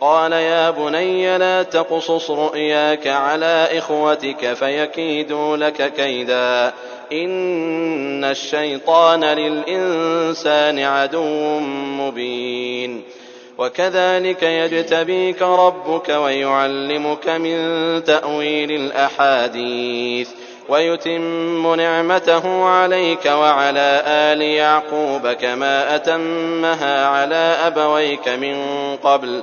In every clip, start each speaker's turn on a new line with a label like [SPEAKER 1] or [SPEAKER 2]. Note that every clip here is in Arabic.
[SPEAKER 1] قال يا بني لا تقصص رؤياك على إخوتك فيكيدوا لك كيدا إن الشيطان للإنسان عدو مبين وكذلك يجتبيك ربك ويعلمك من تأويل الأحاديث ويتم نعمته عليك وعلى آل يعقوب كما أتمها على أبويك من قبل ۖ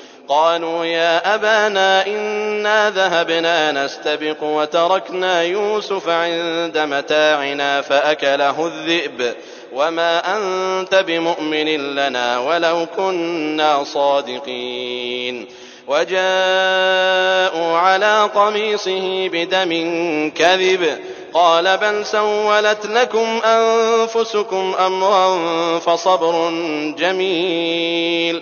[SPEAKER 1] قالوا يا أبانا إنا ذهبنا نستبق وتركنا يوسف عند متاعنا فأكله الذئب وما أنت بمؤمن لنا ولو كنا صادقين وجاءوا على قميصه بدم كذب قال بل سولت لكم أنفسكم أمرا فصبر جميل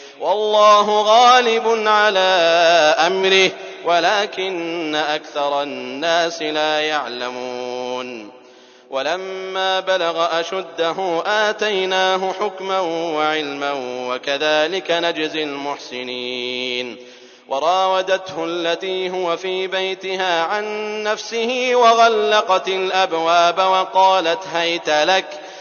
[SPEAKER 1] والله غالب على أمره ولكن أكثر الناس لا يعلمون ولما بلغ أشده آتيناه حكما وعلما وكذلك نجزي المحسنين وراودته التي هو في بيتها عن نفسه وغلقت الأبواب وقالت هيت لك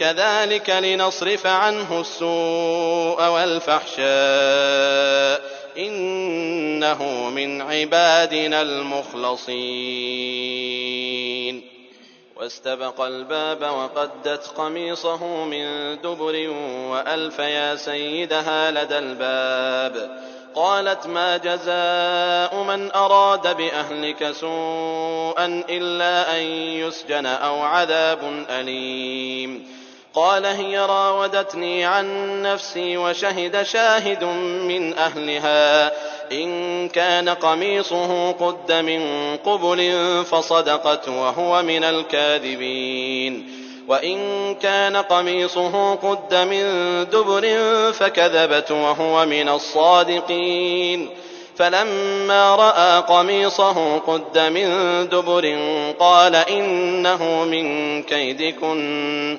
[SPEAKER 1] كذلك لنصرف عنه السوء والفحشاء إنه من عبادنا المخلصين واستبق الباب وقدت قميصه من دبر وألف يا سيدها لدى الباب قالت ما جزاء من أراد بأهلك سوءا إلا أن يسجن أو عذاب أليم قال هي راودتني عن نفسي وشهد شاهد من أهلها إن كان قميصه قد من قبل فصدقت وهو من الكاذبين وإن كان قميصه قد من دبر فكذبت وهو من الصادقين فلما رأى قميصه قد من دبر قال إنه من كيدكن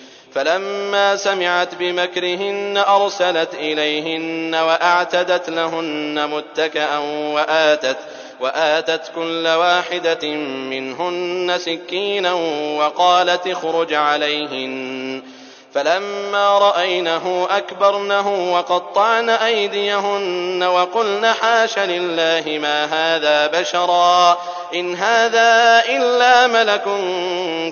[SPEAKER 1] فلما سمعت بمكرهن أرسلت إليهن وأعتدت لهن متكأ وآتت وآتت كل واحدة منهن سكينا وقالت اخرج عليهن فلما رأينه أكبرنه وقطعن أيديهن وقلن حاش لله ما هذا بشرا إن هذا إلا ملك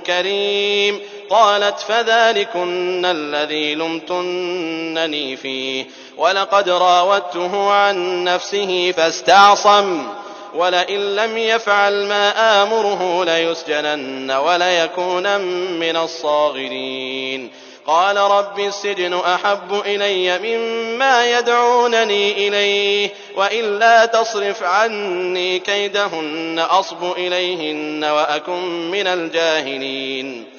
[SPEAKER 1] كريم قالت فذلكن الذي لمتنني فيه ولقد راودته عن نفسه فاستعصم ولئن لم يفعل ما آمره ليسجنن وليكون من الصاغرين قال رب السجن أحب إلي مما يدعونني إليه وإلا تصرف عني كيدهن أصب إليهن وأكن من الجاهلين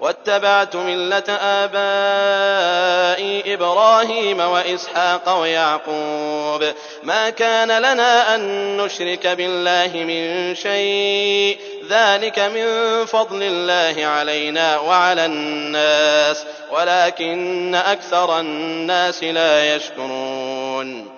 [SPEAKER 1] واتبعت ملة آبائي إبراهيم وإسحاق ويعقوب ما كان لنا أن نشرك بالله من شيء ذلك من فضل الله علينا وعلى الناس ولكن أكثر الناس لا يشكرون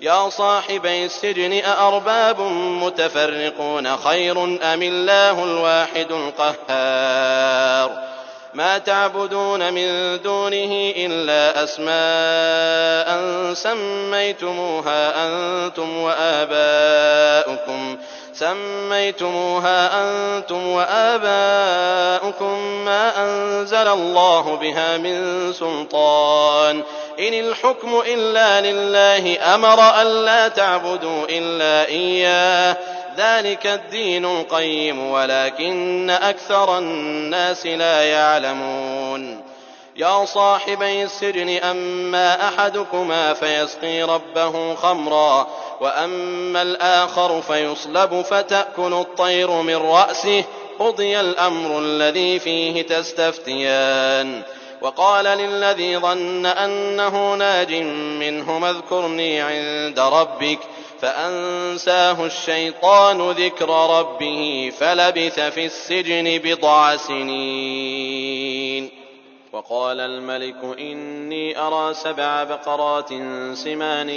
[SPEAKER 1] يا صاحبي السجن أأرباب متفرقون خير أم الله الواحد القهار ما تعبدون من دونه إلا أسماء سميتموها أنتم وآباؤكم سميتموها أنتم وآباؤكم ما أنزل الله بها من سلطان إن الحكم إلا لله أمر ألا تعبدوا إلا إياه ذلك الدين القيم ولكن أكثر الناس لا يعلمون يا صاحبي السجن أما أحدكما فيسقي ربه خمرا وأما الآخر فيصلب فتأكل الطير من رأسه قضي الأمر الذي فيه تستفتيان وقال للذي ظن أنه ناج منهما اذكرني عند ربك ۖ فأنساه الشيطان ذكر ربه فلبث في السجن بضع سنين وقال الملك إني أرى سبع بقرات سمان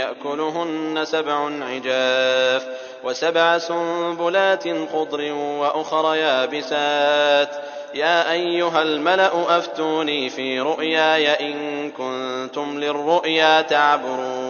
[SPEAKER 1] يأكلهن سبع عجاف وسبع سنبلات خضر وأخر يابسات يا أيها الملأ أفتوني في رؤياي إن كنتم للرؤيا تعبرون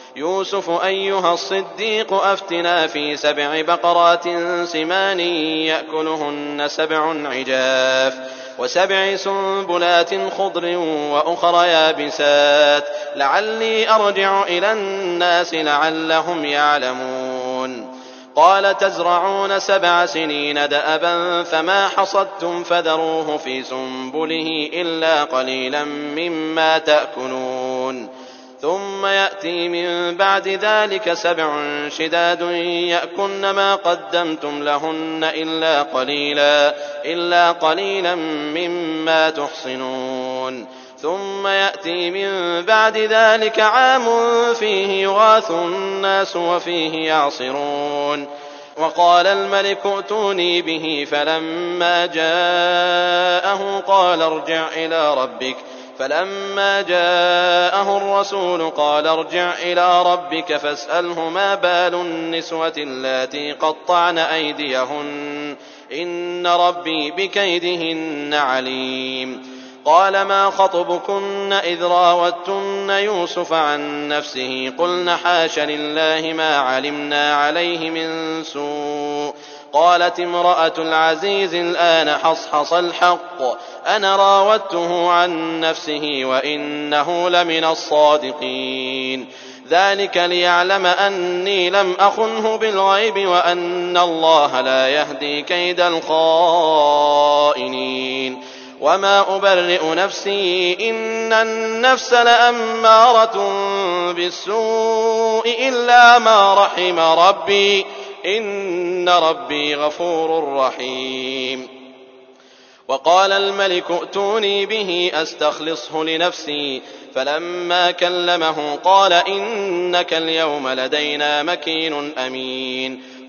[SPEAKER 1] يوسف أيها الصديق أفتنا في سبع بقرات سمان يأكلهن سبع عجاف وسبع سنبلات خضر وأخر يابسات لعلي أرجع إلى الناس لعلهم يعلمون قال تزرعون سبع سنين دأبا فما حصدتم فذروه في سنبله إلا قليلا مما تأكلون ثم يأتي من بعد ذلك سبع شداد يأكن ما قدمتم لهن إلا قليلا إلا قليلا مما تحصنون ثم يأتي من بعد ذلك عام فيه يغاث الناس وفيه يعصرون وقال الملك ائتوني به فلما جاءه قال ارجع إلى ربك ۖ فلما جاءه الرسول قال ارجع إلى ربك فاسأله ما بال النسوة اللاتي قطعن أيديهن إن ربي بكيدهن عليم قال ما خطبكن إذ راوتن يوسف عن نفسه قلن حاش لله ما علمنا عليه من سوء قالت امرأة العزيز الآن حصحص الحق أنا راودته عن نفسه وإنه لمن الصادقين ذلك ليعلم أني لم أخنه بالغيب وأن الله لا يهدي كيد الخائنين وما أبرئ نفسي إن النفس لأمارة بالسوء إلا ما رحم ربي إن ربي غفور رحيم وقال الملك ائتوني به أستخلصه لنفسي فلما كلمه قال إنك اليوم لدينا مكين أمين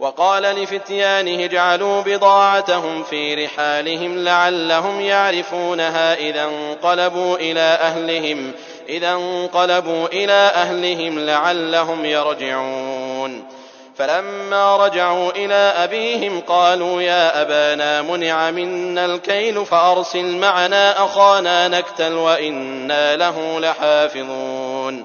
[SPEAKER 1] وقال لفتيانه اجعلوا بضاعتهم في رحالهم لعلهم يعرفونها إذا انقلبوا إلى أهلهم إذا انقلبوا إلى أهلهم لعلهم يرجعون فلما رجعوا إلى أبيهم قالوا يا أبانا منع منا الكيل فأرسل معنا أخانا نكتل وإنا له لحافظون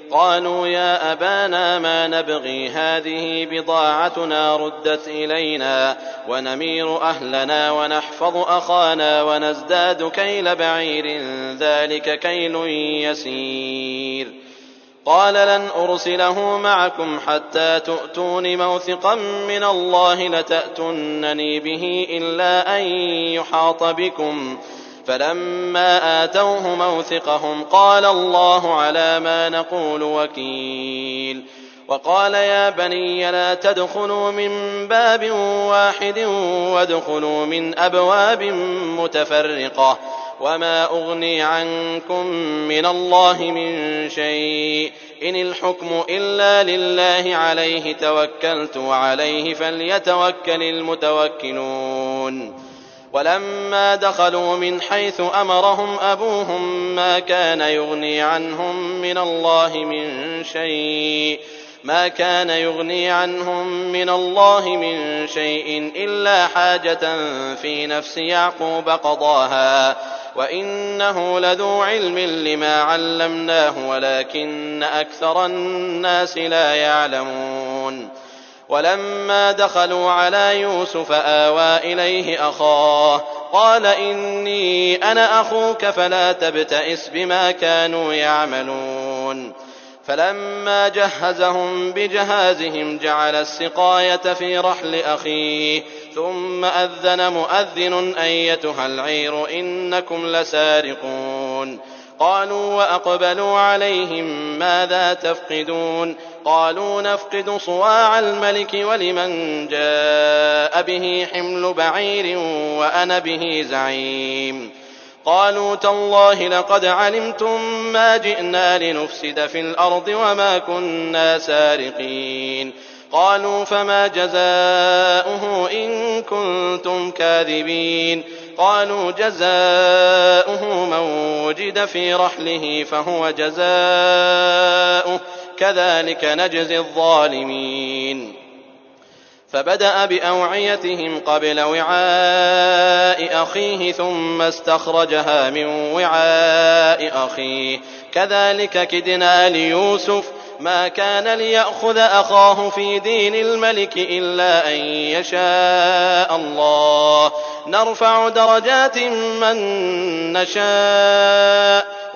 [SPEAKER 1] قالوا يا أبانا ما نبغي هذه بضاعتنا ردت إلينا ونمير أهلنا ونحفظ أخانا ونزداد كيل بعير ذلك كيل يسير قال لن أرسله معكم حتى تؤتون موثقا من الله لتأتنني به إلا أن يحاط بكم ۖ فلما آتوه موثقهم قال الله على ما نقول وكيل وقال يا بني لا تدخلوا من باب واحد وادخلوا من أبواب متفرقة وما أغني عنكم من الله من شيء إن الحكم إلا لله عليه توكلت وعليه فليتوكل المتوكلون ولما دخلوا من حيث امرهم ابوهم ما كان يغني عنهم من الله من شيء ما كان يغني عنهم من الله من شيء الا حاجه في نفس يعقوب قضاها وانه لذو علم لما علمناه ولكن اكثر الناس لا يعلمون ولما دخلوا على يوسف آوى إليه أخاه قال إني أنا أخوك فلا تبتئس بما كانوا يعملون فلما جهزهم بجهازهم جعل السقاية في رحل أخيه ثم أذن مؤذن أيتها العير إنكم لسارقون قالوا وأقبلوا عليهم ماذا تفقدون قالوا نفقد صواع الملك ولمن جاء به حمل بعير وأنا به زعيم قالوا تالله لقد علمتم ما جئنا لنفسد في الأرض وما كنا سارقين قالوا فما جزاؤه إن كنتم كاذبين قالوا جزاؤه من وجد في رحله فهو جزاؤه كذلك نجزي الظالمين فبدا باوعيتهم قبل وعاء اخيه ثم استخرجها من وعاء اخيه كذلك كدنا ليوسف ما كان ليأخذ أخاه في دين الملك إلا أن يشاء الله نرفع درجات من نشاء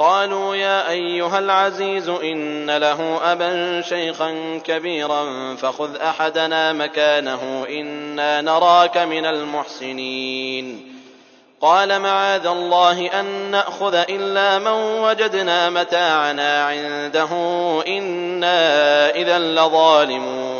[SPEAKER 1] قالوا يا أيها العزيز إن له أبا شيخا كبيرا فخذ أحدنا مكانه إنا نراك من المحسنين قال معاذ الله أن نأخذ إلا من وجدنا متاعنا عنده إنا إذا لظالمون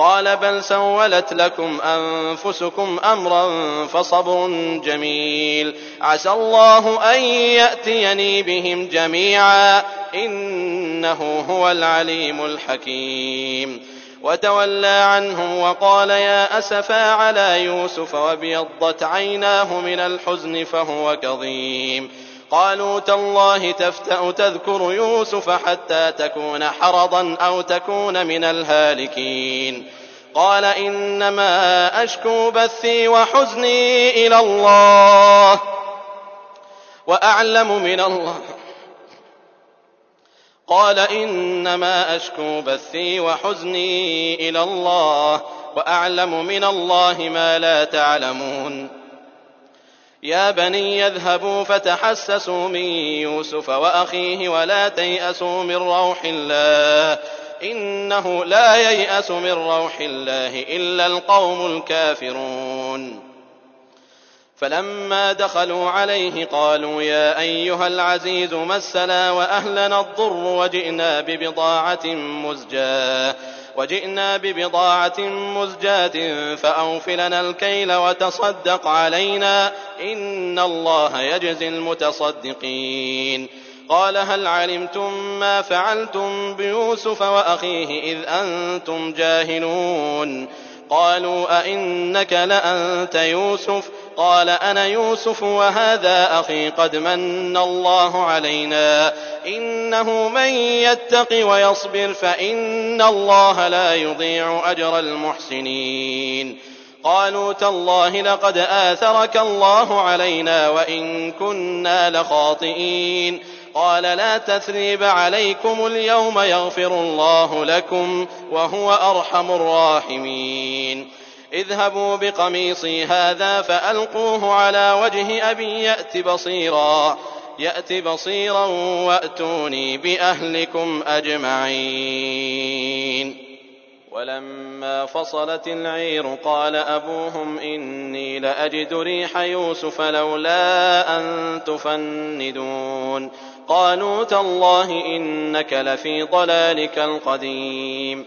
[SPEAKER 1] قال بل سولت لكم أنفسكم أمرا فصبر جميل عسى الله أن يأتيني بهم جميعا إنه هو العليم الحكيم وتولى عنهم وقال يا أسفا على يوسف وابيضت عيناه من الحزن فهو كظيم قالوا تالله تفتأ تذكر يوسف حتى تكون حرضا أو تكون من الهالكين قال إنما أشكو بثي وحزني إلى الله وأعلم من الله قال إنما أشكو بثي وحزني إلى الله وأعلم من الله ما لا تعلمون يا بني اذهبوا فتحسسوا من يوسف وأخيه ولا تيأسوا من روح الله إنه لا ييأس من روح الله إلا القوم الكافرون فلما دخلوا عليه قالوا يا أيها العزيز مسنا وأهلنا الضر وجئنا ببضاعة مزجاه وجئنا ببضاعة مزجاة فأوفلنا الكيل وتصدق علينا إن الله يجزي المتصدقين قال هل علمتم ما فعلتم بيوسف وأخيه إذ أنتم جاهلون قالوا أئنك لأنت يوسف قال أنا يوسف وهذا أخي قد من الله علينا إنه من يتق ويصبر فإن الله لا يضيع أجر المحسنين قالوا تالله لقد آثرك الله علينا وإن كنا لخاطئين قال لا تثريب عليكم اليوم يغفر الله لكم وهو أرحم الراحمين اذهبوا بقميصي هذا فألقوه على وجه أبي يأت بصيرا يأت بصيرا وأتوني بأهلكم أجمعين ولما فصلت العير قال أبوهم إني لأجد ريح يوسف لولا أن تفندون قالوا تالله إنك لفي ضلالك القديم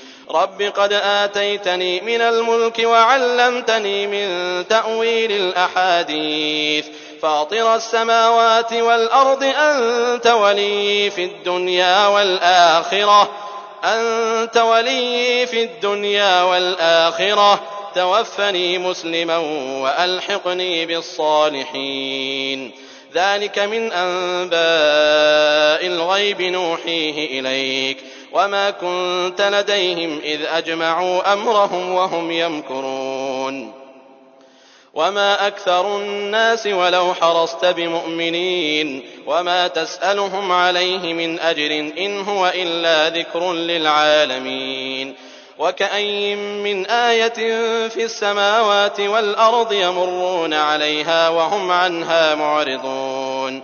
[SPEAKER 1] رب قد آتيتني من الملك وعلمتني من تأويل الأحاديث فاطر السماوات والأرض أنت ولي في الدنيا والآخرة أنت ولي في الدنيا والآخرة توفني مسلما وألحقني بالصالحين ذلك من أنباء الغيب نوحيه إليك وما كنت لديهم إذ أجمعوا أمرهم وهم يمكرون وما أكثر الناس ولو حرصت بمؤمنين وما تسألهم عليه من أجر إن هو إلا ذكر للعالمين وكأي من آية في السماوات والأرض يمرون عليها وهم عنها معرضون